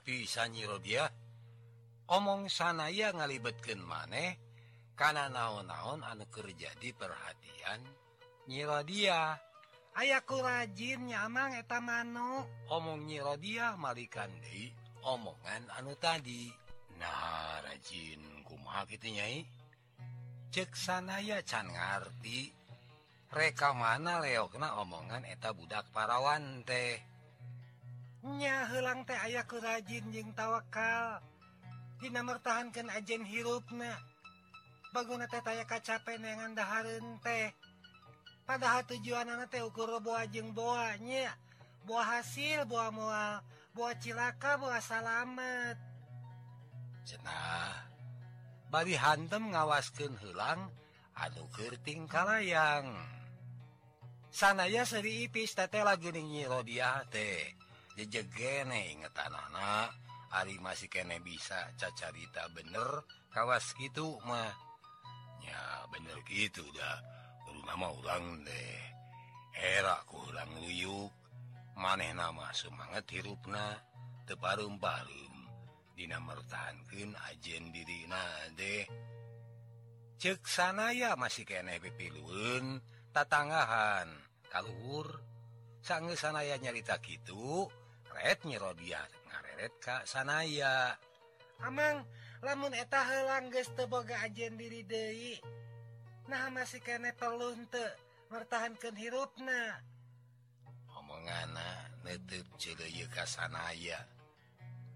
pisanyiah omong sanaya ngalibetkan maneh karena naon-naon anuker jadi perhatian nyirodia ayaku rajin nyamang eta manu. Omong nyirodia malikandi omongan anu tadi. Nah rajin kumaha gitu nyai? Cek sanaya can ngarti. Reka mana leokna omongan eta budak parawan teh? nya helang teh aya ke rajin jeung tawakal. Dina mertahankan ajen hirupna. Baguna teh taya kacapen dengan daharun teh. Padahal tujuan anak teh ukur buah jeng buahnya buah hasil buah mual buah cilaka buah salamet. Cenah bari hantem ngawaskan helang anu kerting kalayang. Sanaya seri ipis tete lagu ninyi rodiah teh. jejegene inget anak Ari masih kene bisa cacarita bener kawas gitu mah. Ya bener gitu udah baru nama ulang deh era kurang luyuk maneh nama semangat hirupna teparum-parum dina mertahankeun ajen dirina deh cek sanaya masih kene pipilun tatanggahan kaluhur. Sang sanaya nyarita gitu red nyirodiah ngareret ka sanaya. Amang lamun eta helang geus teu boga ajen diri deui nah masih kene perlu henteu mertahankeun hirupna. Omongana neueup ceuleuy ka sanaya.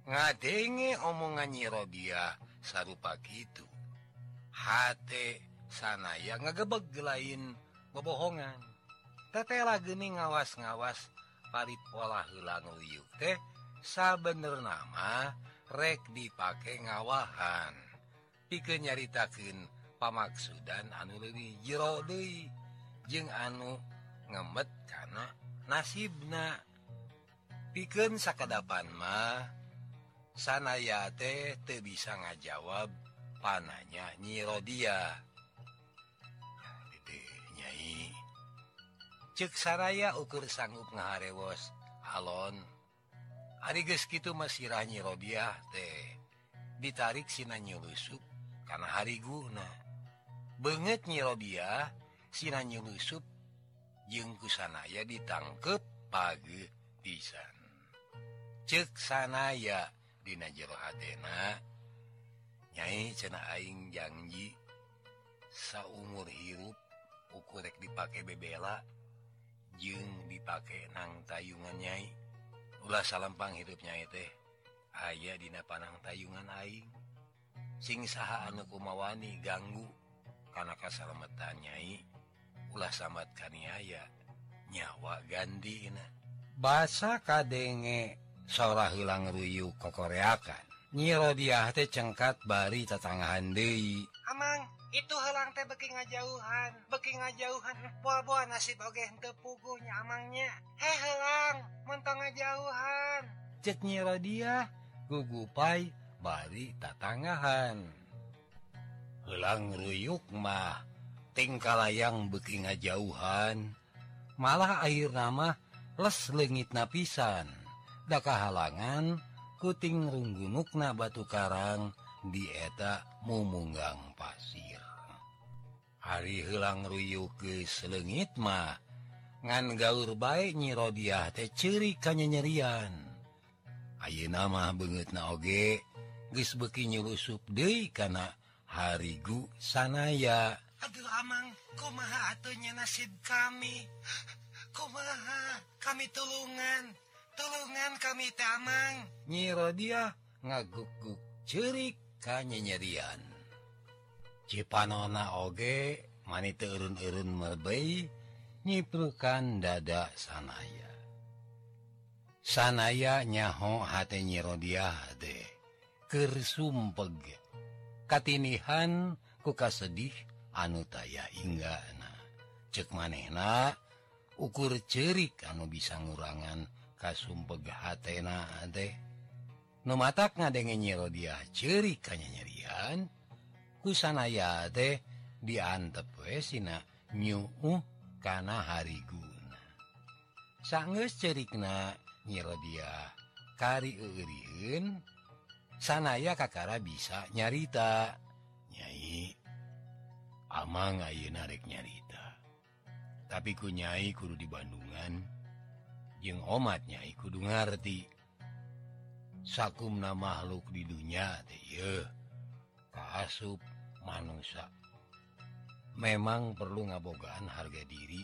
Ngadenge omongan nyirodiah sarupa kitu. Hate sanaya ngagebeg lain bobohongan. Tetela geni ngawas-ngawas parit pola paripolalanyu teh sabener nama rek dipake ngawahan. Pike nyaritakin pamaksudan anu lebih jerode jeung anu ngemet karena nasibna. Piken sakadapan mah sanaya teh te bisa ngajawab pananya nyirodia cek saraya ukur sanggup ngaharewos alon. Hariges gitu masihranyi Rodiah teh. Ditarik Sinanyu Lusup karena hari guna. Banget nyirodia Sinanyu Lusup jengku sanaya ditangkep pagi pisan. Cek sanaya Dina jerohatena nyai cena aing janji saumur hirup ukurek dipakai bebela. Jung dipakai nang tayungan nyai. Ulah salampang hidup nyai teh. Aya dina panang tayungan aing. Sing saha anu kumawani ganggu karena kasalametan nyai. Ulah samat kaniaya nyawa ganti na bahasa kadenge seorang hilang ruyu kokoreakan. Nyiro dia teh cengkat bari tetanggahan Dewi Amang. Itu helang teh beki ngajauhan beki ngajauhan. Buah-buah nasib oge henteu amangnya. He helang mentong ngajauhan. Cek nyiro dia gugupai bari tatanggahan helang ruyuk mah tingkalayang beki ngajauhan. Malah air nama les lengit napisan daka halangan kuting runggunukna batu karang dieta mumunggang pasir hari helang Ruyu ke selengit mah. Ngan gaur baik nyirodiah teh ciri kanyenyerian. Ayo nama banget na oge guys beki nyurusup deh karena harigu sanaya. Aduh amang kumaha atunya nasib kami? Kumaha kami tulungan? Tulungan kami tamang nyirodiah ngaguk-guk ciri kanyenyerian. Cipanona oge mani turun-urun merbei nyiprukan dada sanaya. Sanaya nyaho hati nyirodiah dekersumpeg katinihan kuka sedih anu taya hingga na. cek manehna ukur cerik anu bisa ngurangan kasumpeg hatena deh no mata ngadenge nyirodiah cerik kanya nyerian kusanaya teh diantep wesina nyuu kana hari guna sangges cerikna nyirodia kariun sanaya kakara bisa nyarita. Nyai amang ayo narek nyarita. Tapi ku nyai kudu di Bandungan jeung omat nyai kudu ngerti sakumna makhluk di dunia teh asup manusia memang perlu ngabogaan harga diri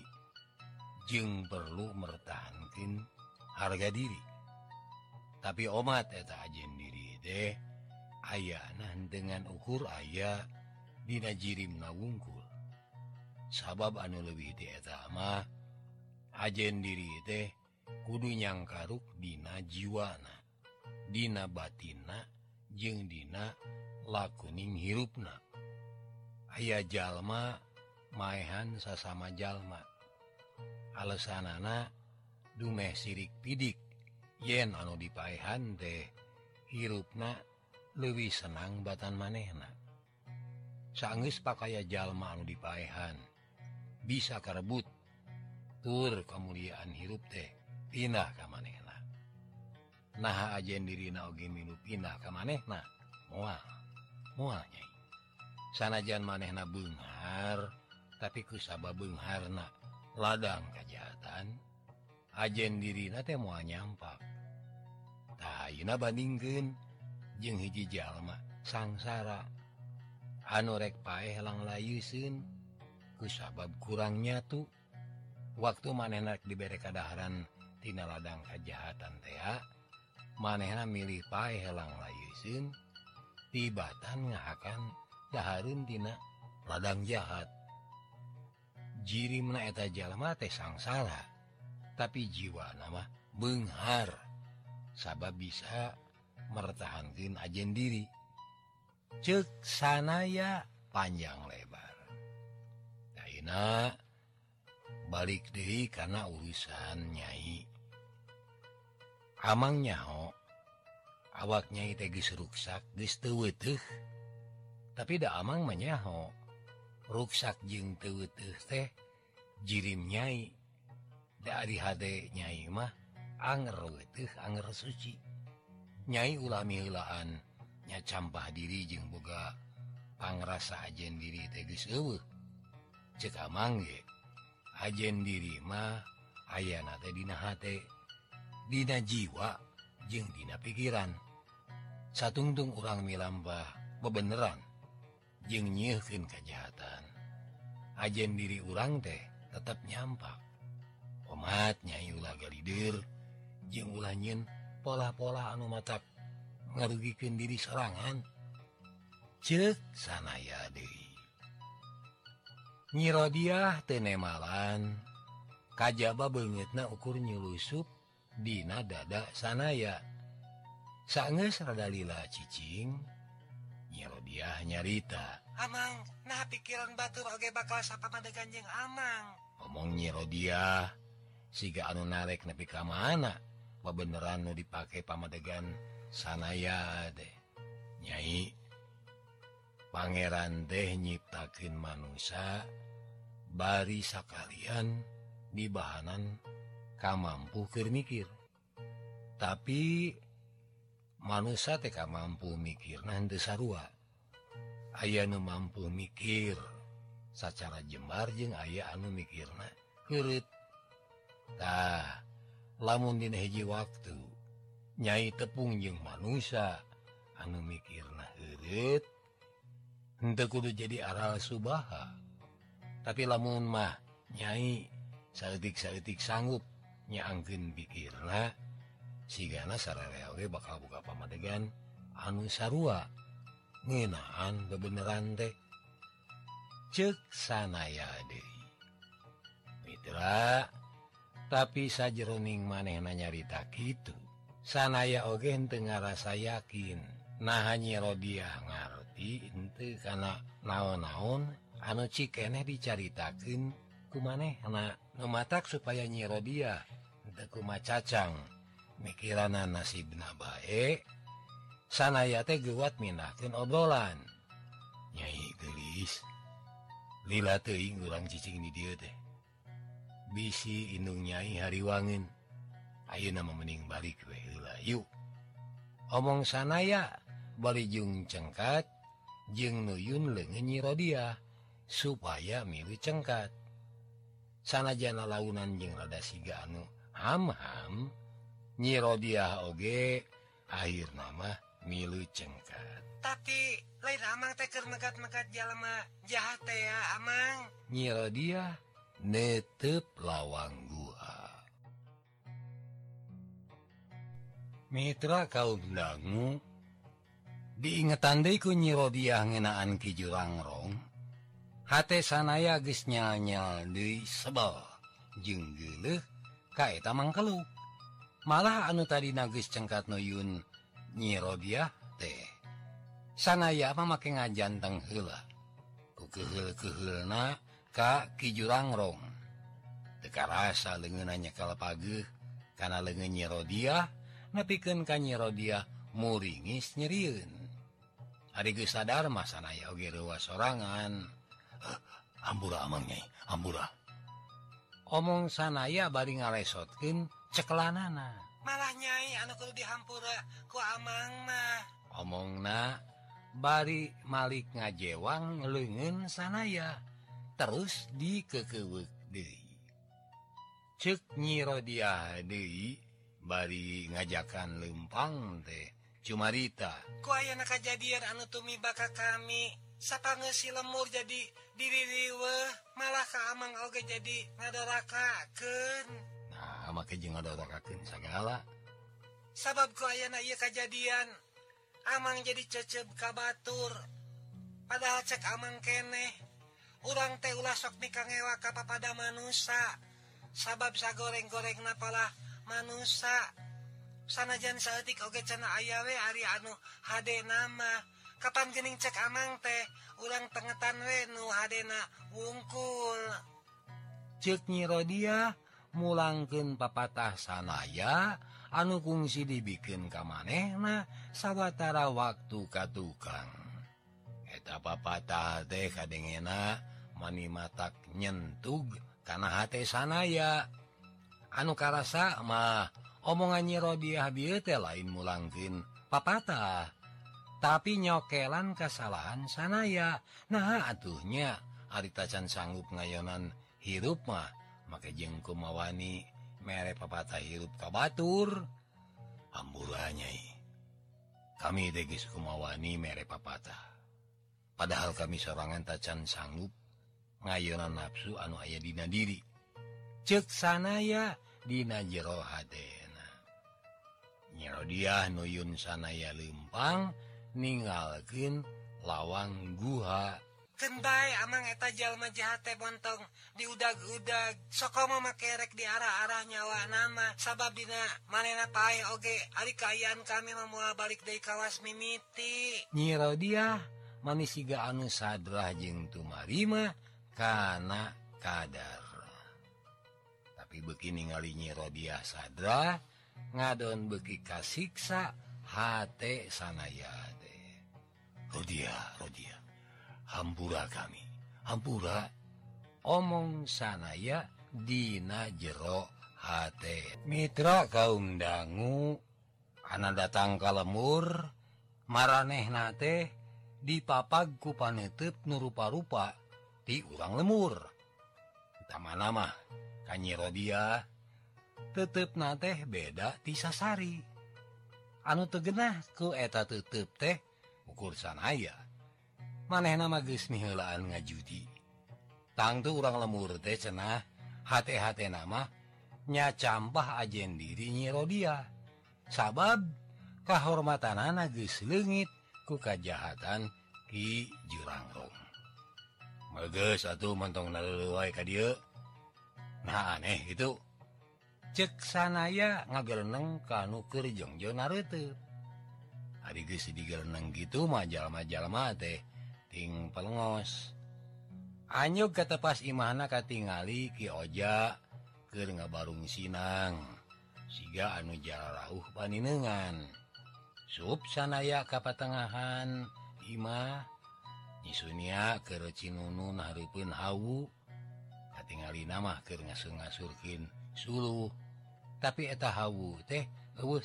jeng perlu mertahankin harga diri. Tapi omat etajen diri deh ayanan dengan ukur ayah Dijirim nawungkul. Sabab anu lebih diama ajen diri teh kudu yang karuk Dina jiwana Dina batina jeng Dina lakuning hirupna. aya jalma maehan sasama jalma. Alasan anak dumeh sirik pidik. Yen anu dipahan deh hirupna lebih senang batan manehna. Sanggis pakai jalma anu dipahan bisa kerebut tur kemuliaan hirup teh pindah ke manehna. Nah ajen diri oge minum pindah ke manehna. Mual mual nyai sanajan manehna Benghar tapi kusaba Bengharna. Ladang kejahatan ajen dirina teh mua nyampak Tauna bandingken jeung hiji jalma sangsara. Anorek pae helang layusun kusabab kurangnya tuh waktu manenak diberre keadaran tina ladang kejahatan tea manehna milih pae helang layusin tibatan ngakan daharundina ladang jahat. Jiri menaeta jalma teh sangsara tapi jiwa nama Benghar. Sabab bisa mertahankan ajen diri. Cek sanaya panjang lebar. Daina balik diri karena urusan nyai. Amang nyaho awak nyai teh ruksak geus teu tapi tidak amang menyaho ruksak jeng tewu teh jirim nyai. Dari HD nyai mah anger teh anger suci. Nyai ulami hilaan nya campah diri jeung boga pangrasa ajen diri teh geus eueuh. Cek amang ge ajen diri mah ayana teh dina hate. Dina jiwa jeng dina pikiran. Satungtung orang milambah bebeneran. jeng nyiin kejahatan ajen diri urang teh tetap nyampak. Umatnya Yuuladir jeng ulanyin pola-pola anu mata ngerugikan diri serangan. Ce sanaya Dewi nyirodiah tenemalan kajaba bangetna ukur nyelusup Dina dada sanaya. Sangrada lila cicing ya nyarita Amang nah pikiran batu oge bakal sapade ganjeng Amang. Ngomongnya Rodia siga anu narek nepi ka mana? Beneran nu dipakai pamadegan sanaya deh nyai Pangeran deh nyiptakin manusia barisa kalian di bahanan kam mampu mikir. Tapi manusia TK mampu mikir nanti sarua. aya nu mampu mikir. Secara jembar jeung aya anu mikirna mikirtah lamun diji waktu nyai tepung jeung manusia anu mikir kudu jadi aral Subaha. Tapi lamun mah nyai sayatik-tik sanggup nyaangkin pikirlah sigana bakal buka pamadegan anu Sarua. ngenaan kebenaran teh cek sanaya deh Mitra tapi sajeroning maneh nyarita gitu sanaya ogen Tenggara rasa yakin. Nah hanya rodiah ngerti ente karena naon-naon anu cikeneh dicaritakan ku maneh. Anak mematak supaya nyiro dia untuk kuma cacang mikiran nasib nabae sanayate gewat minakin obrolan. Nyai gelis. Lila teing ulang cicing di dia teh. Bisi indung nyai hariwangin ayo nama mening balik we hula yuk. Omong sanaya balijung cengkat jeng nuyun lengen nyirodia supaya milih cengkat. Sana jana launan jeng rada siga anu ham ham nyirodia oge akhir nama milu cengkat. Tapi lain Amang teker megat-megat jalma jahat ya Amang. Nyiro dia netep lawang gua. Mitra kau dangu diingetan deiku nyiro dia ngenaan ki jurangrong hate sanaya geus nyal-nyal deui sebel jeung geuleuh kaeta mangkeluk. Malah anu tadi nagis cengkat nuyun nyiroah teh. Sanaya memakai ngajanteng hela kehilna Ka Kijurang teka rasa lengenanya kalau pagi karena lengan nyiroah napiken kan nyiroah muringis nyeriun hari sadar masanaya Oge sorangan. Eh, Amburaangnya Ambura omong sanaya bari ngaresotkin cekelanana. malah nyai. Anu dihampura. Ku amangmah omong na bari Malik ngajewang lengen sanaya terus dikekewek Dewi cek nyirodia Dewi bari ngajakan lempang teh cumarita ku anak kejadian anu tumi baka kami. Siapa ngesi lemur jadi diriwe malah ke amang oge jadi ngadoraka ken make jengkaken segala sababku aya na ia kejadian Amang jadi cecep kabatur padahal cek amang keneh urang teh ulah sok nikah kangewa ka pada manusia sabab sa goreng-goreng napalah manusia sanajan saeutik oge cena ayawe ari anu HD nama. Kapan gening cek amang teh urang tengetan Wenu hadena wungkul. Ceknyi nyirodia mulangken papatah sanaya anu anukungsi dibikin ke manehna sawwatara waktu ka tukang. Eta papatah teh kadengenak mani matak nyentug karena hati sanaya. Anu karasa mah omongannyi roddiah bite lain mulangkin papatah. Tapi nyokelan kesalahan sanaya. Nah atuhnya Arita Can sanggup ngayonan hirupmah maka jengku mawani merek papata hirup kabatur amburanyai kami degis kumawani merek papata. Padahal kami sorangan tacan sanggup ngayonan nafsu anu ayah dina diri. Cek sanaya dina jero hadena. Nyerodiah nuyun sanaya lempang ningalkin lawang guha. baik Amang eta Jalma jahate bontong. Diudag-udag soko memakerek di arah-arah nyawa nama. Sabab dina manena pai oge. Ali kayan kami memula balik dari kawas mimiti. Nyiro dia manis siga anu sadrah jeng tumarima kana kadar. Tapi begini ningali nyiro dia sadra ngadon beki kasiksa hate sanaya Rodia, Rodia. Hampura kami Hampura omong sanaya Dina jero H Mitra kaum dangu anak datang ke lemur maraneh nate di dipapagku panetup nurupa-rupa di urang lemur. Utama-nama kanyiro dia tetep na teh beda tisasari anu tegenah ku eta tutup teh ukur sanaya. maneh nama nilaan ngajudi tangtu urang lemur teh cenah hati-hati nama nya campah ajen diri nyirodia sabab kahormatan nages legit ku kejahatan Ki jurangrong meges satu mentong naluai ka dia nah aneh itu. Cek sanaya ngagelneng kanu kerjongjo narete hari digelneng gitu majalma-jalma teh. ting pelengos. Anyuk kata pas imahna katingali Ki Oja ke ngabarung Sinang. Siga anu jarauh paninengan. Subsanaya kapatengahan Imah Isunia keciunun Harpun Hawu. Katingali nama ke ngasungasurkin suruh tapi eta Hawu teh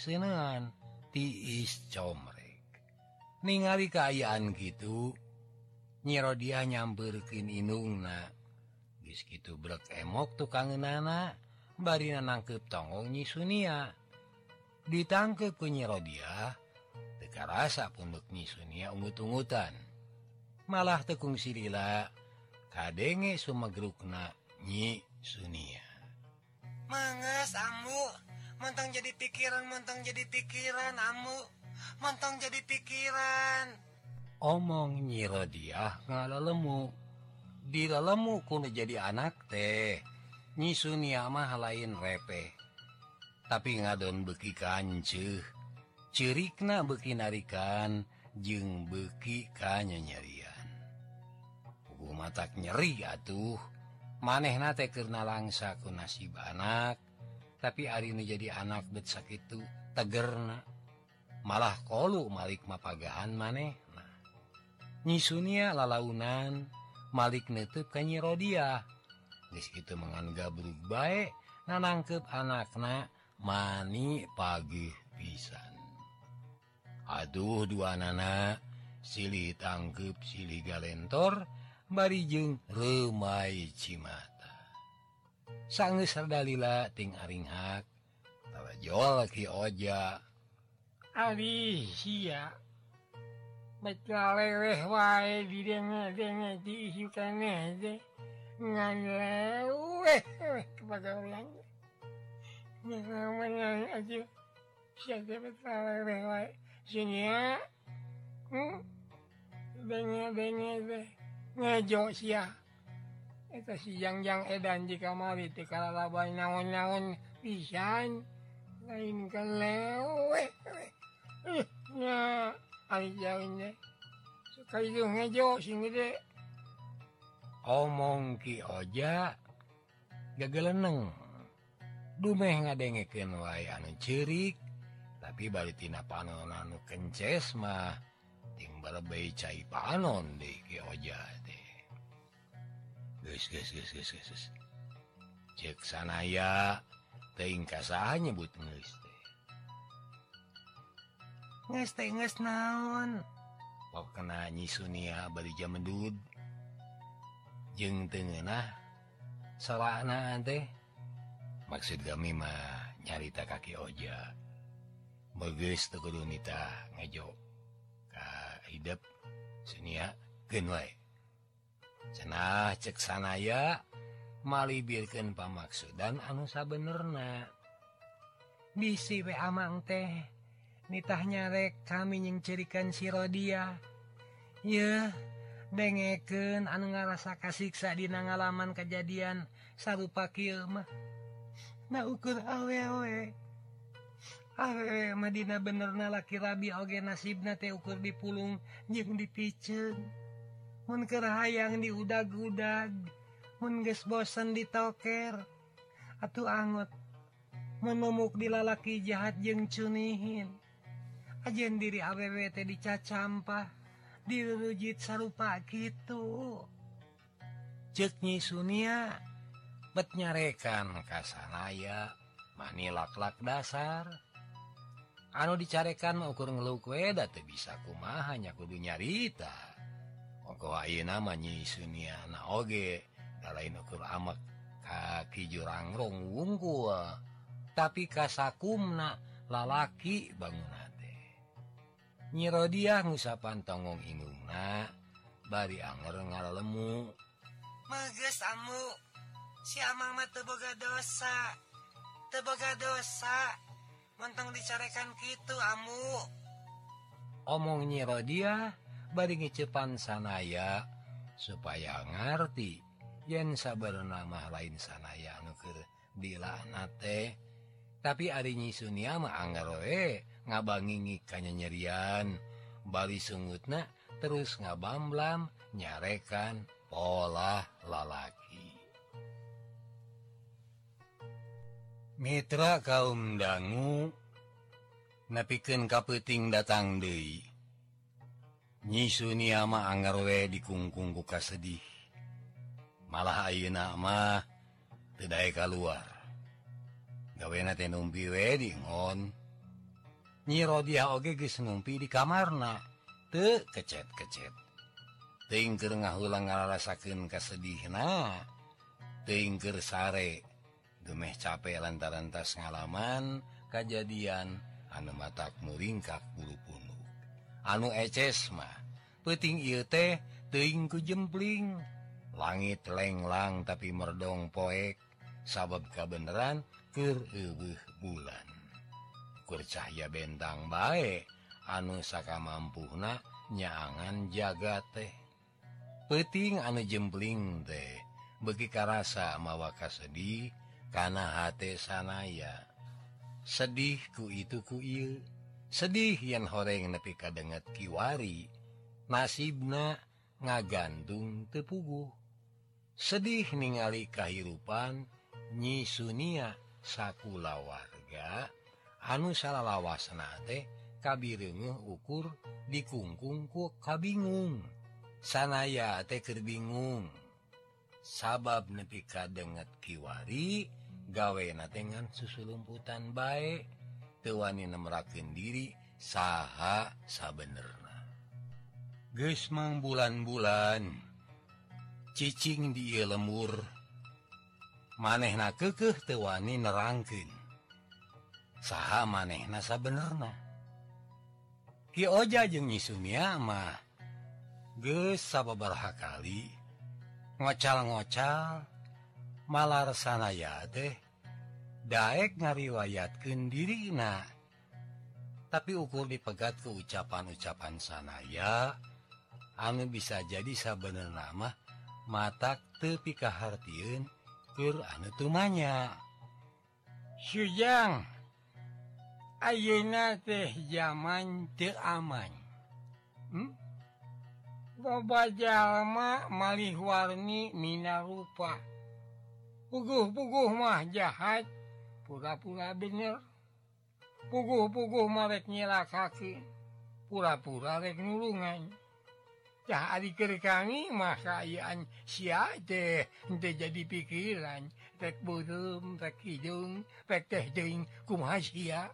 senengan tiis comrek. Ningali keayaan gitu nyiro dia nyamberkin inung bis gitu blok emok tukanggen nana barina nangkep tongong nyi Sunia. Ditangkep ke nyiro dia teka rasa punduk nyi Sunia ungut-ungutan. Malah tekung silila kadenge sumegrukna nyi Sunia. Mangas amu. Mentang jadi pikiran mentang jadi pikiran amu. Mentang jadi pikiran. omong nyiro dia ngala lemu di lemu kudu jadi anak teh. Nyisun mah lain repe. Tapi ngadon beki kance cirikna beki narikan jeng beki kanya nyerian Ugu matak nyeri atuh. Maneh nate teh langsa ku nasib anak. Tapi hari ini jadi anak bet sakit tegerna. Malah kolu Malik mapagahan maneh. nyisunia lalaunan Malik nutup ke nyirodia kitu mengangga buruk baik nanangkep anakna mani pagi pisan. Aduh dua nana silih tangkep silih galentor bari jeung remai cimata. Sanggeus sardalila ting aringhak tawa jual ki oja. Abi sia. leleh wae di denge denge di isu kene aja ngan leweh kepada orang ngamanya aja siapa metaleweh wae sini ya denge denge de ngejo ngajosia itu sijangjang edan jika mari kalau labai naon-naon pisan lain kan leweh jauhnya suka hijaujo sing gede omong Ki Oja gagalneng dumeh ngadengeken way anu cirik tapi balitina panon anu kences mah ting be cai panon di Ki Oja deh guys guys guys guys guys cek sanaya teing kasahan nyebut ngeus naon. Pok kena nyi Sunia ah, Balija mendud jeng tengenah salah anak teh maksud kami mah nyarita kaki oja. Bagus tegudu nita ngejo. Ka hidup Sunia genwai cenah cek sanaya malibirkan pamaksudan anu sabenerna. Bisi we amang teh. nitah nyarek kami nyingcirikan sirodia ye dengeken anu ngarasa kasiksa dina ngalaman kejadian sarupa kieu mah. Na ukur awewe. Awewe Madina benerna laki rabi oge nasibna teh ukur dipulung jeung dipiceun mun keur hayang diudag-udag mun geus bosen ditoker atuh angot di lalaki jahat jeung cunihin. ajen diri ABWT dicacampah dirujit sarupa gitu ceknyi Sunia betnyarekan kasanaya manilaklak dasar. Anu dicarekan ukur ngeluk weda tuh bisa kuma hanya kudu nyarita. Ongko ayeuna manyi Sunia na oge dalain ukur amek kaki jurangrong wungkul tapi kasakumna lalaki bangunan nyirodiah ngusapan tongong inungna bari anger ngalemu Magas amu si Mamu siama teboga dosa. Teboga dosa. Mentang dicarekan gitu amu. Omong nyirodiah bari ngecepan sanaya supaya ngerti yen sabernamah lain sanaya nuker dilaknate tapi ari nyisunnya mah anggar we. ngabangingi kanya nyerian Bali sengutna terus ngabamblam nyarekan pola lalaki. Mitra kaum dangu napiken kapeting datang Dei nyisuniama Angarwe dikungkung buka sedih malah Ayu namamah tidakda keluar gawe na tenumpi wedingon nyiro dia oge ngumpi di kamarna. The kecet-kecet. Tingker ngahulang ngarasakeun kasedihna. Tingker sare gemeh capek lantaran tas ngalaman kejadian anu matak meringkak bulu punuk anu eces mah peting ieu teh teuing ku jempling. Langit lenglang tapi merdong poek sabab kabeneran keur bulan. ukur cahaya bentang baik anu saka mampuna nyaangan jaga teh. Peting anu jempling teh beki karasa mawaka sedih karena H sanaya. Sedih ku itu ku kuil sedih yang horeng nepi kadenget kiwari nasibna ngagantung tepuguh. Sedih ningali kahirupan nyi Sunia sakula warga anu salah lawasnate kabirenge ukur dikungkung ku kabingung. Sanaya teker bingung. Sabab nepi kadenget kiwari gawe natengan susulumputan baik tewani nemerakin diri saha sabenerna. Guys mang bulan-bulan cicing di lemur. Maneh na kekeh tewani nerangkin saha maneh nasa bener no Kioja jeung mah geus sababaraha kali. Ngocal-ngocal malar sanaya teh Daek ngariwayatkeun dirina. Tapi ukur dipegat ke ucapan-ucapan sanaya anu bisa jadi sabener nama mata tepi keur anu tumanya Sujang Ayeuna teh zaman teaman hmm? boba jalma malih warni Mina rupa puguh-puguh mah jahat pura-pura bener. Puguh-puguh marek nyela kaki pura-pura rek nulungan. Cah ari kami mah kaayaan sia teh teh jadi pikiran. Rek burung rek hidung rek teh deung kumaha sia.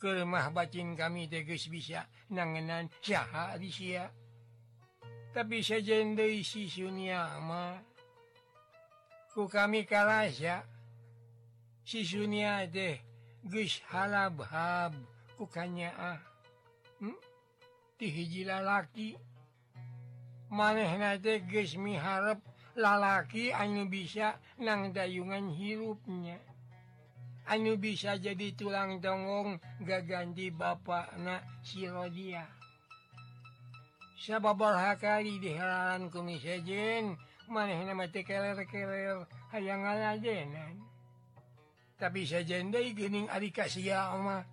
kelemah bacin kami teges bisa nangenan syaha Asia tapi sejende si sunia sisunyama ku kami kalah ya sisunya deh geus halabhab ku kanyaah hmm? ti hiji lalaki manehna teh geus miharep lalaki anu bisa nang dayungan hirupnya Anu bisa jadi tulang dongong gaganti Bapak anak sirodia. Sababarha kali di helaran kumis sejen, maneh nama keler-keler hayang ngalajenan Tapi sejen deui geuning ari ka sia omah.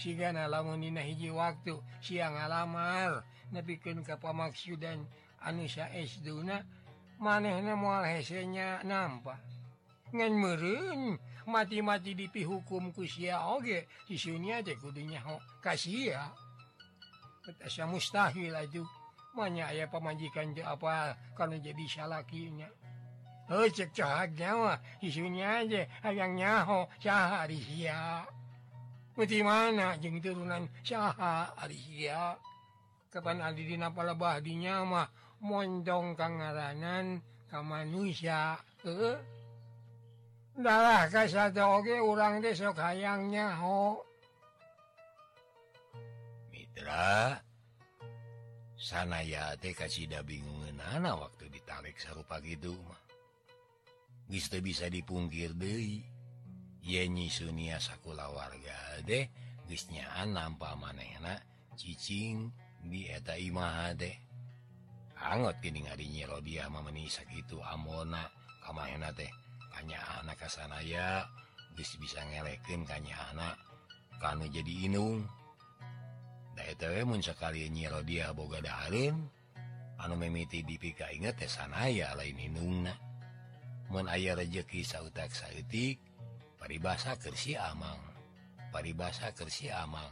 Sigana lamun dina hiji waktu siang ngalamar, nepikeun ka pamaksudan anu saestuna manehna moal hesenya nampa. Ngan meureun mati-mati dipi hukum kusia oge isunya aja kudunya. Kasih ya. Saya mustahil aju manya aya ya pemajikan apa karena jadi salakinya. Oh cek cahaknya mah isunya aja ayang nyaho cah arisia mati mana jeng turunan cah arisia kapan adi dina palabah dinya mah mondong kangaranan ka manusia eh? Dalah ka darah oge urang teh sok hayang nyaho. Mitra sanaya teh kasida bingungan anak waktu ditarik sarupa gitu mah Geus teu bisa dipungkir deui. Dewi yenyi Sunia sakula warga deh geus nyaan nampa manehna cicing di eta imah deh Angot gini ngadinya Rodia meni sakit sakitu amona kamahena teh hanya anak kasanaya bis bisa ngelekin kanya anak karena jadi inung. Sekali nyiro dia boga daun anu memiti dipika teh sanaya lain inung mun aya rejeki sautak sautik paribasa kersi amang paribasa kersi amang.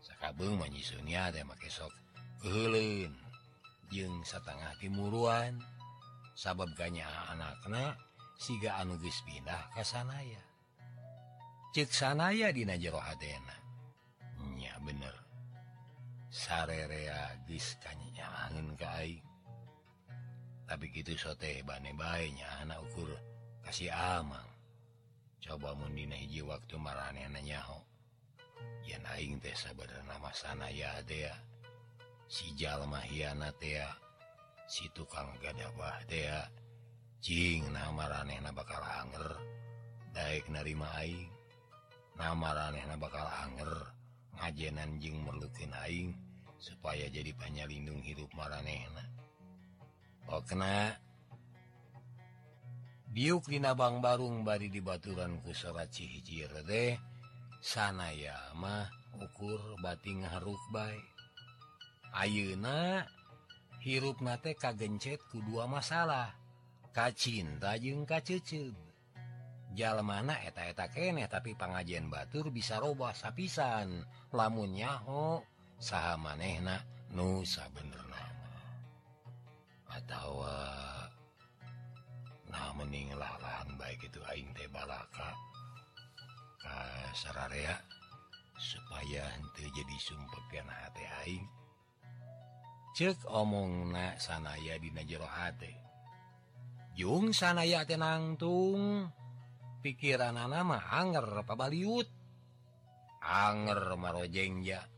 Sakabung menyisunya teh make sok kehelin jeung setengah timuruan. sabab ganya anakaknya siga anuges pindah kasanaya ceksanaya Di jero Adenanya bener. Sarereanya angin kaing tapi gitu sote bane-banya anak ukur kasih amang. Coba mundina hiji waktu marane nanyaho yang aing teh sabar nama sanaya si Jalma hianat tea si tukang gadabah gadawah Jing naeh na bakal anger. Daik narima Aing. Namaeh na bakal anger. Ngajenan Jing merlukin Aing supaya jadi banyak hidup marehna Oh kena biuk di nabang barung bari di baturan kusora cihijir deh sana ya mah ukur bating haruk baik Ayeuna hirup nate kagencet ku dua masalah. Kacinta jeung kacecep jalmana eta-eta kene tapi pengajian Batur bisa robah sapisan. Lamun nyaho sah manehna nusa bener nama atau nah mening lahan baik itu aing teh balaka. Kasararea supaya henteu jadi sumpekeun hate aing. cek omong na sanaya di jerohati Jung sanaya tenangtung pikiran nama Anger pabaliut Anger marojengja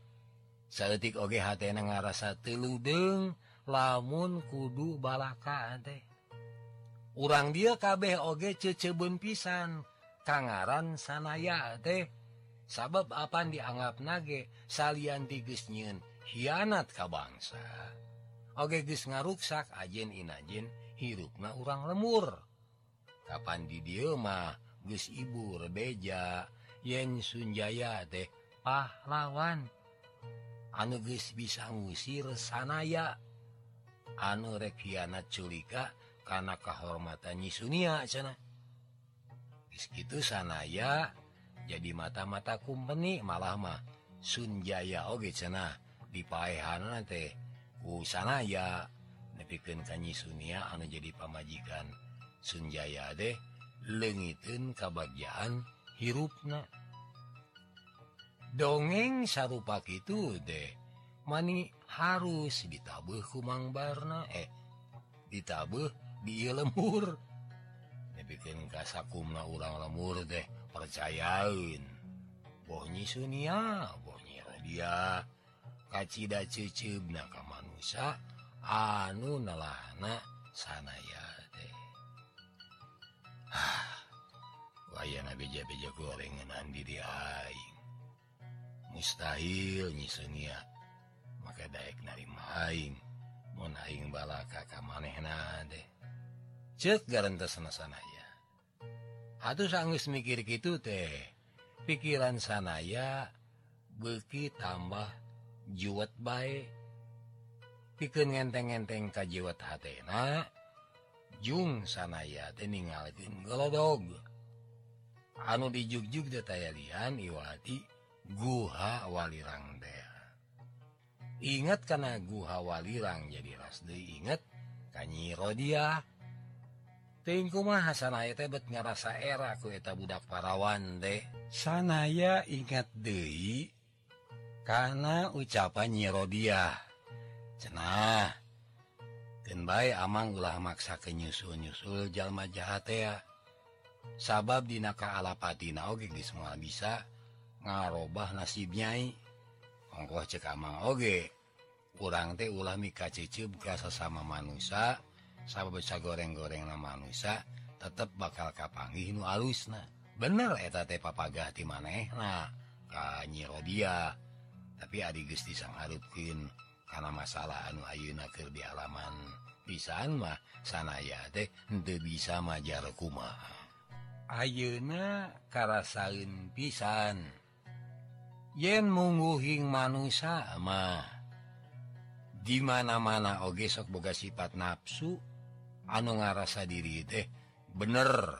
sayatik oge hat ngarasa teludeng lamun kudu balaka teh. Urang dia kabeh oge cecebun pisan kangaran sanaya teh. Sabab apa dianggap nage salian tiges nyen hianat ka bangsa. Oge guys ngaruksak ajen inajin hirupna urang lemur. Kapan di diamah Gus Ibu rebeja yen Sunjaya teh pahlawan. Anuges bisa ngusir sanaya. Anu rekhianat culika karena kehormatan Nyiunia sana gitu sanaya jadi mata-mata kumpeni malah mah Sunjaya Oge cenah. dipahan teh sana ya nepikan Kanyi Sunia anu jadi pamajikan Sunjaya deh lengitin kebagian hirupna. Dongeng sarupa itu deh mani harus ditabuh kumang Barna eh ditabuh di lembur. Bikin kasakumna ulang lemur deh percayain Bonyi Sunia Bonyi Radia kacita cucub na ka manusia anu nalahana sanaya teh. Ah, Wayana beja-beja gorengan andi di aing. Mustahil nyisunia maka daek narima aing. Mun aing balaka ka manehna teh. Sana-sana ya atuh sanggeus mikir kitu teh. Pikiran sanaya beki tambah jiwat baik pikir ngenteng-enteng ka jiwat hatna Jung sanaya teningalkin golodog anu dijug-jug detayalian Iwati guha walirang dea ingat karena guha walirang jadi rasdi inget kanyirodiah mah Hasanaya tebet ngerasa era ku eta budak parawan deh sanaya ingat Dehi karena ucapan nyirobiah cenah Kenbai Amang ulah maksa ke nyusul nyusul jalma jahat ya. Sabab dinaka kaalapatina oge di semua bisa ngarobah nasibnyai ongkoh cek Amang oge kurang teh ulah mika ciceup ka sesama manusia sabab bisa goreng-goreng na manusia tetep bakal kapanggih nu alusna bener eta teh papagah ti manehna ka nyirobiah tapi Adi Gusti sang karena masalah anu Ayunaker di halaman pisan mah sanaya teh untuk bisa majar kuma Ayeuna karasain pisan. Yen mungguhing manusia mah dimana-mana oge sok boga sifat nafsu anu ngarasa diri teh bener.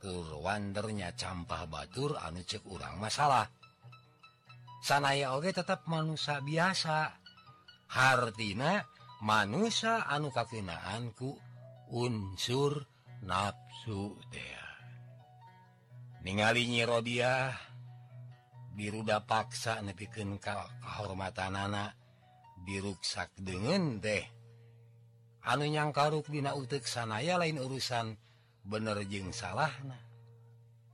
Tur wandernya campah batur anu cek urang masalah. sanaya oge tetap manusia biasa. Hartina manusia anu kakinaanku unsur nafsu dea ningali nyirodia biruda paksa nepiken kahormatan anak diruksak dengan deh anu yang karuk dina utek sanaya lain urusan bener jeng salah nah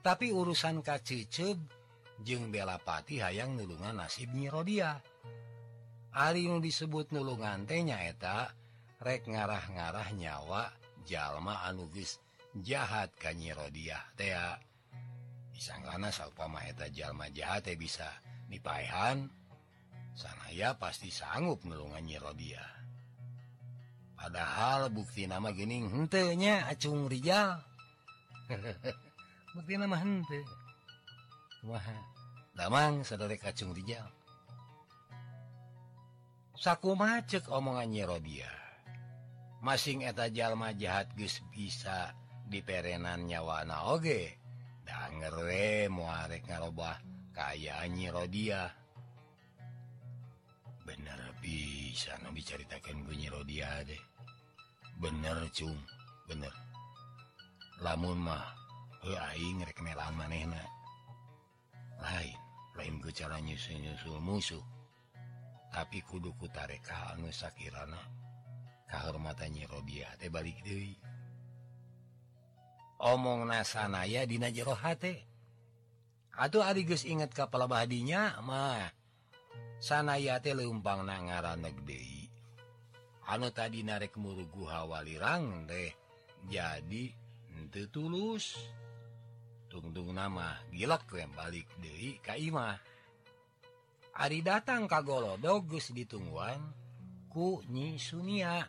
tapi urusan kaciceb jeung Belapati hayang nulungan nasib Nyirodia Ariung disebut nulungan tenyaeta rek ngarah-ngarah nyawa jalma anugis jahat kanyirodia tea disangkana salpamaeta jalma jahat teh bisa dipaehan sanaya pasti sanggup nulungan Nyirodia padahal bukti nama gening hentenya acung Rijal. Bukti nama hente damang saudara kacung dijal saku macet omongannya Rodia. Masing eta jalma jahat guys bisa diperenan nyawana oge. Dangerre muarek ngarobah kayaannya Rodia. Bener bisa nabi diceritakan gue Rodia deh bener cung. Bener. Lamun mah aing rek manehna. lain lain nyusul-nyusul musuh. Tapi kuduku tarekkahanu Shakirana kehormatannya Rodia teh balik Dewi omong nasanaya Dina jerohati Aduh Arigus inget kapal badinya mah sanaya teh leumpang na ngaran negdei anu tadi narek murugu hawalirang deh jadi ente tulus. tungtung nama gilak klaim balik Dewi Kaimah Ari datang kagolo dogus ditungguan kunyi Sunia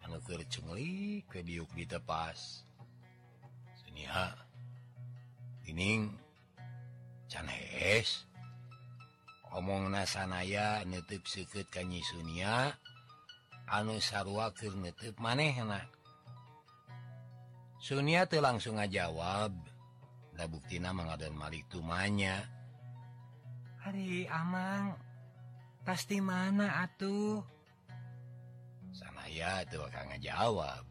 anukir cengli ke diuk ditepas Sunia ini can omong nasanaya nutup seket kanyi Sunia anu sarwa keur nutup maneh enak Sunia tuh langsung ngajawab da buktina mangadan malik. Tumanya hari amang pasti mana atuh? Sanaya tuh akan ngajawab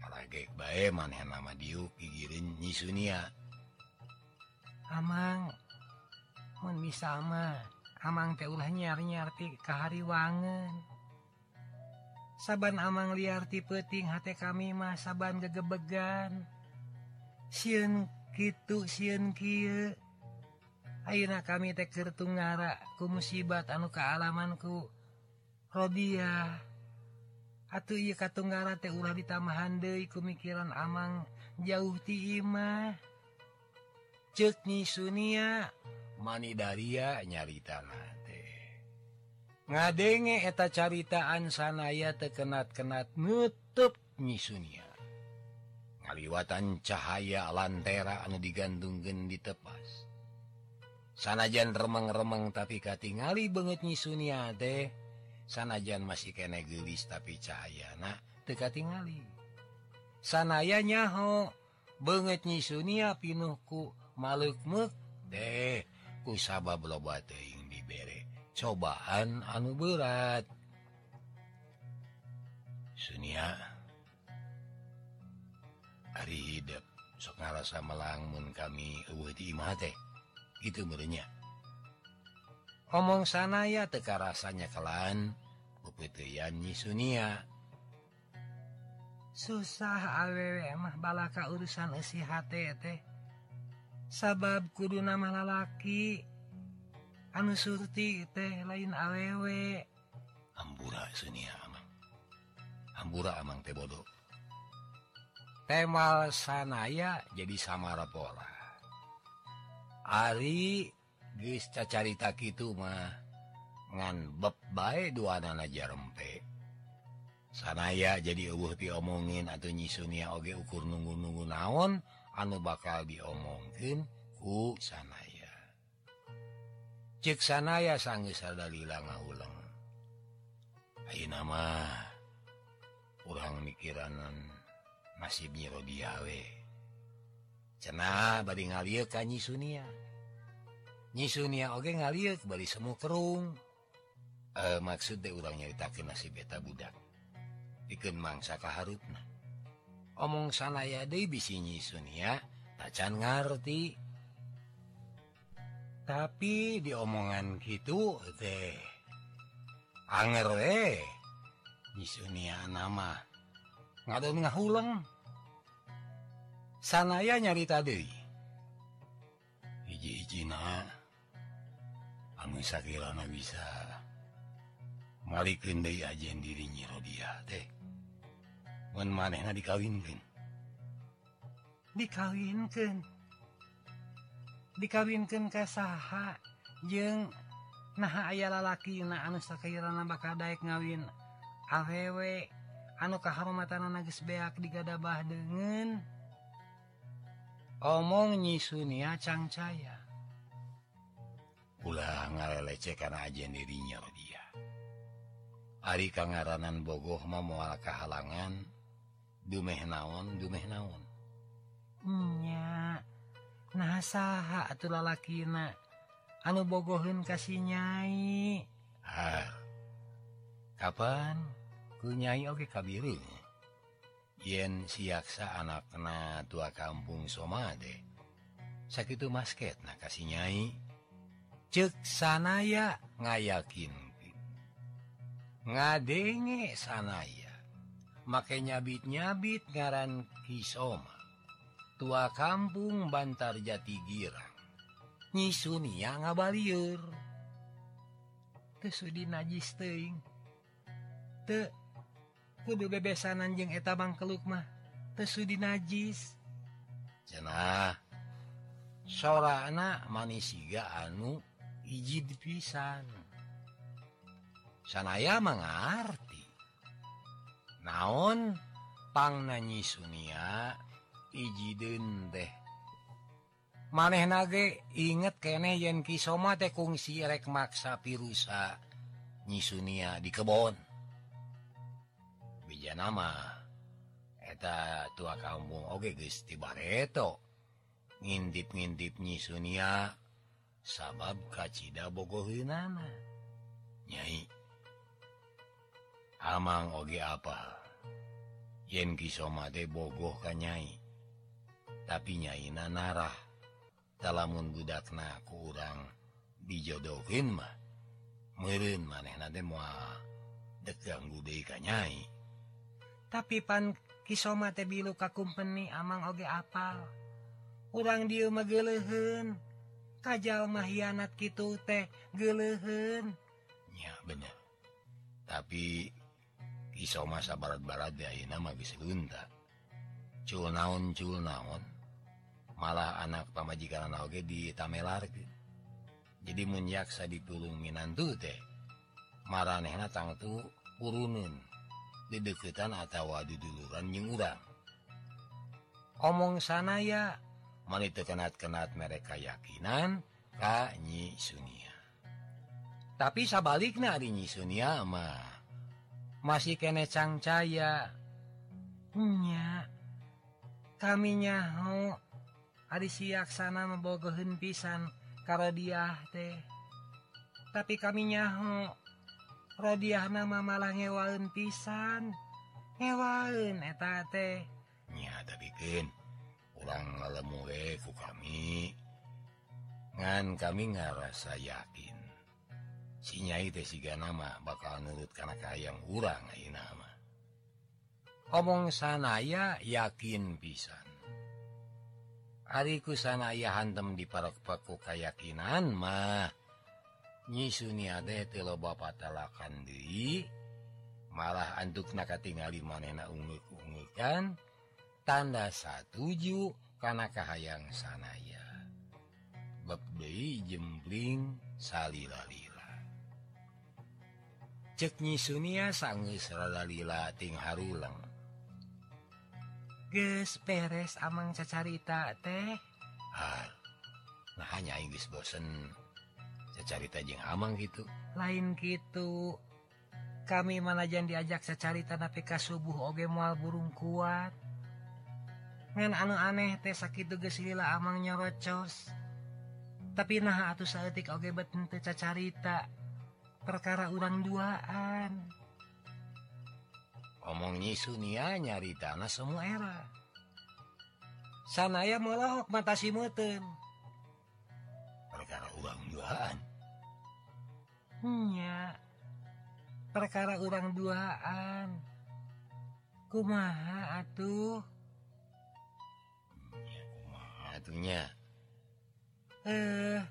kalau gek bae maneh nama diuk pikirin nyi Sunia amang mun bisa mah amang teh ulah nyar-nyar ti kahariwangan. Saban amang liar ti peuting hate kami mah saban gegebegan. Sieun gitu siun Ky Auna kami tekir tunggara ku musibat anu kealamanku Rodia Atuh y Katunggara teh ulah ditamahan ku mikiran Amang jauh ti imah. Ceuk ni Sunia mani Daria nyarita teh. ngadenge eta caritaan sanaya tekenat-kenat nutup nyi Sunia kaliwatan cahaya lantera anu digantunggen di tepas. Sanajan remeng-remeng tapi katingali banget nyi sunia deh sanajan masih kene gelis tapi cahaya nak teka tingali sanaya nyaho banget nyi sunia pinuhku maluk muk deh ku sabab loba teing dibere. Cobaan anu berat. Sunia hari hidup. So ngarasa melangmun kami itu menya ngomong sana ya teka rasanya kelan pepetianyi Sunia. Susah awewe mah balaka urusan isi teh. Sabab kudu nama lalaki. Anu surti teh lain awewe Ambura Sunia Amang. Ambura Amang teh bodoh. temal sanaya jadi samara pola Ari gesta carita gitu mah ngan beb baik dua nana jarempe. Sanaya jadi ubuh diomongin atau nyisunia oge ukur nunggu-nunggu naon anu bakal diomongkin ku sanaya. Cek sanaya sanggeus sadalila ngahuleng ayeuna mah urang mikiranan masih biologiawe cena bad ngalir ka nyi Sunia. Nyi Sunia oge ngalir balik semu kerung. E, maksud deh urang nyaritakan nasi beta budak. Bikin mangsa kaharutna omong sanaya deh bisi nyi Sunia tacan ngerti tapi diomongan gitu teh anger eh nyi Sunia nama. ngahulang sanaya nyarita Dewi hiji-hijina Sakirana bisa Malikin Day aja dirinya Rodia teh. Wan manehna dikawinkan. Dikawinkan. Dikawinkan ke saha. Jeng nah aya lalaki na anu sakirana bakal daek ngawin. Awewe. anu kahormatan nagis beak digadabah dengan omong nyisunia cangcaya. Ulah ngalelece karena aja dirinya dia. Ari kangaranan bogoh mah moal kahalangan dumeh naon dumeh naon. Nya nah saha atuh lalakina. Anu bogohin kasih nyai. Ah kapan? punyai oke kabiring. Yen siaksa anakaknya tua kampung Somade sakit masket nah kasih nyai cek sanaya ngayakin ngadenge sanaya make nyabit-nyabit ngaran Kisoma tua kampung Bantar Jati Girang. Nyisunia ngabaliur Tesudi najis teing te kudu bebesanan jeung eta Bang kelukmah tesudi najis. Cenah sora anak manisiga anu iji pisan. Sanaya mengarti naon pang nanyi Sunia iji deh maneh nage inget kene yen kisoma teh kungsi rek maksa pirusa nyi Sunia di kebon. aja nama eta tua kampung Oge Gusti Barreto ngintip-ngintip nyi Sunia sabab kacita Bogohinana nyai Amang Oge apa? Yen Kisomade Bogoh kanyai tapi nyaina narah. Talamun budakna kurang dijodohin mah. Merin maneh na mua dekgang gude kanyai tapi pan kisoma teh bilu kakumpeni amang oge apal. Kurang dia megelehen kajal mahianat gitu teh gelehen ya bener. Tapi kisoma sabarat-barat ya nama bisa gunta cul naon cul naon malah anak pamajikan anak oge di tamelar jadi munjaksa ditulung minantu teh maranehna tangtu urunun dideketan atau diduluran nyengurang omong sana ya manit kenat-kenat mereka yakinan Kanyi Sunia. Tapi sabaliknya Nyi Sunia mah masih kene cangcaya. Nya kami nyaho hari siak sana membogohin pisan karena dia teh. Tapi kami nyaho radiah nama malah ngewaun pisan. Ngewaun eta teh. Hewaun etetatenyata bikin ulang malemuku kami. Ngan kami ngerasa yakin si nyai teh siga nama bakal nurut karena kayang urang ayeuna nama omong sanaya yakin pisan. Hariku sanaya hantem di parak paku kayakinan mah. Sunyade teloba patalakan Dwi malah anduk naka tinggali manena unggik-ungikan tanda satuju karena kahayang sanaya. Bebdei jembling salila-lila. Ceknyi Sunia sanggis rada-lila ting haruleng. Ges peres amang cacarita teh? Ah, nah hanya Inggris bosen. carita jeung Amang gitu lain gitu kami manajan diajak secarita tapi ka subuh Oge mual burung kuat. Ngan anu aneh teh sakit lila amang nyorocos tapi nah atuh sayatik Oge bet teu cacarita perkara urang duaan. Omong omongnya Sunia nyari tanah semua era. Sanaya melahok mata si perkara ulang duaan. nya. Perkara urang duaan. Kumaha atuh? Atunya eh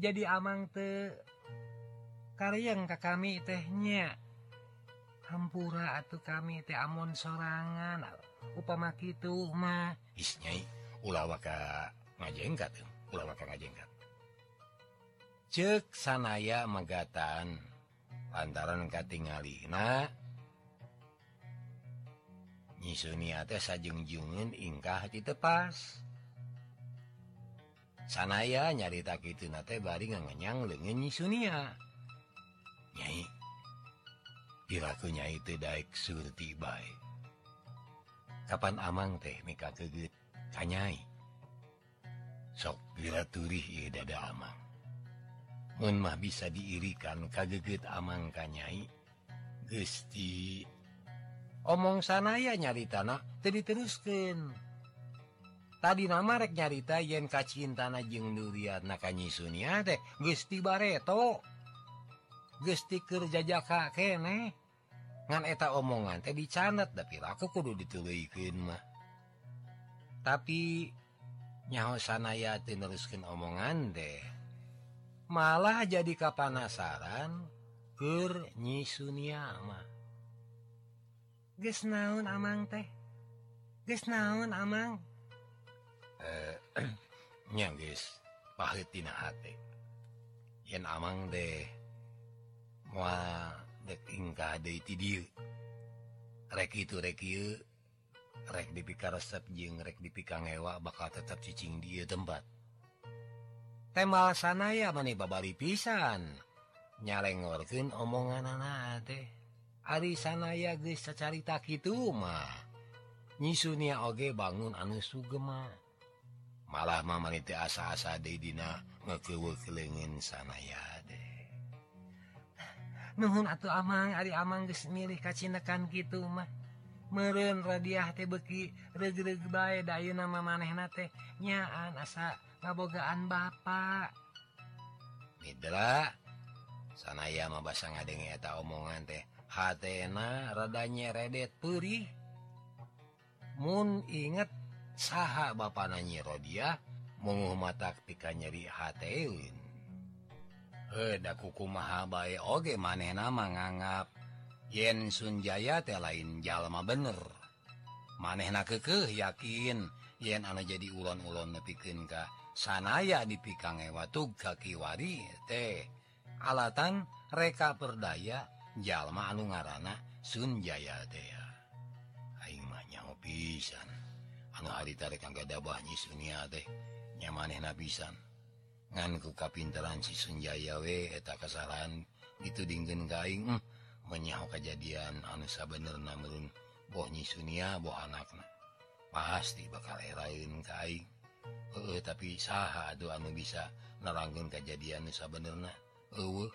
jadi amang te karyang ke kami tehnya hampura atuh kami teh amon sorangan. Upama gitu mah. Isnyai ulawaka ngajengkat ulawaka ngajengkat cek sanaya megatan lantaran katingalina nyisuniate sajengjungin ingkah di tepas. Sanaya nyarita itu nate bari ngenyang lengan nyisunia nyai pirakunya itu daik surti baik kapan amang teh nikah keget kanyai sok piraturi iya dada amang. mah bisa diirikan kageget amang kanyai Gusti omong sanaya nyari tanah tadi teruskan tadi namarek nyarita yen kacintana jeng duriat nakanyi Sunia deh Gusti bareto. Gusti kerjaja kakene ngan eta omongan teh dicanet tapi aku kudu ditulikin mah. Tapi nyaho sanaya teruskan omongan deh malah jadi kapanasaran ke nyisunyama guys naun amang teh? Guys naun amang? Eh, nya guys pahitina hati. Yen amang deh mua dek ingka deui ti dieu. Rek itu rek ieu rek dipika resep jeung rek dipika ngewa bakal tetap cicing dia tempat. tema sanaya mani babali pisan. Nyalengorken omongan anak teh. Ari sanaya guys secarita gitu mah. Nyisunia oge bangun anu sugema malah mamani teh asa-asa Dedina ngekewe kelingin sanaya deh Nuhun atuh amang Ari amang guys milih kacinekan gitu mah. Meren radiah teh beki reg-reg bae dayuna manehna teh. Nyaan asa pabogaan Bapak. Midra sanaya mah basa ngadengeta omongan teh. Hatena rada nyeredet perih Mun inget saha Bapak nanyi Rodia menghuma pika nyeri hateun. Heda kuku mahabae oge maneh nama nganggap Yen Sunjaya teh lain jalma bener. Maneh na kekeh yakin yen ana jadi ulon-ulon nepikin Ka sanaya dipikangewatuk kakiwari teh. Alatan reka perdaya jalma anu ngaranana Sunjaya pisan. Anu haritarekanbahyi Sunia teh. Nyamaneh nabisan nganku kapinteran si Sunjaya we eta kesalahan itu dingen gaing mm, eh. menyahu kejadian anu sabener namun bohnyi Sunia boh anakna. Pasti bakal erain kaing uh, tapi saha doa anu bisa neranggen kejadian Nusa benerna uh,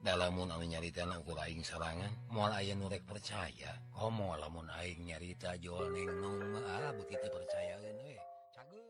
dalammun anu nyarita laing serangan mual aya nurrek percaya. Oh, Homo lamun aing nyarita joning ah, kita percayaan cagur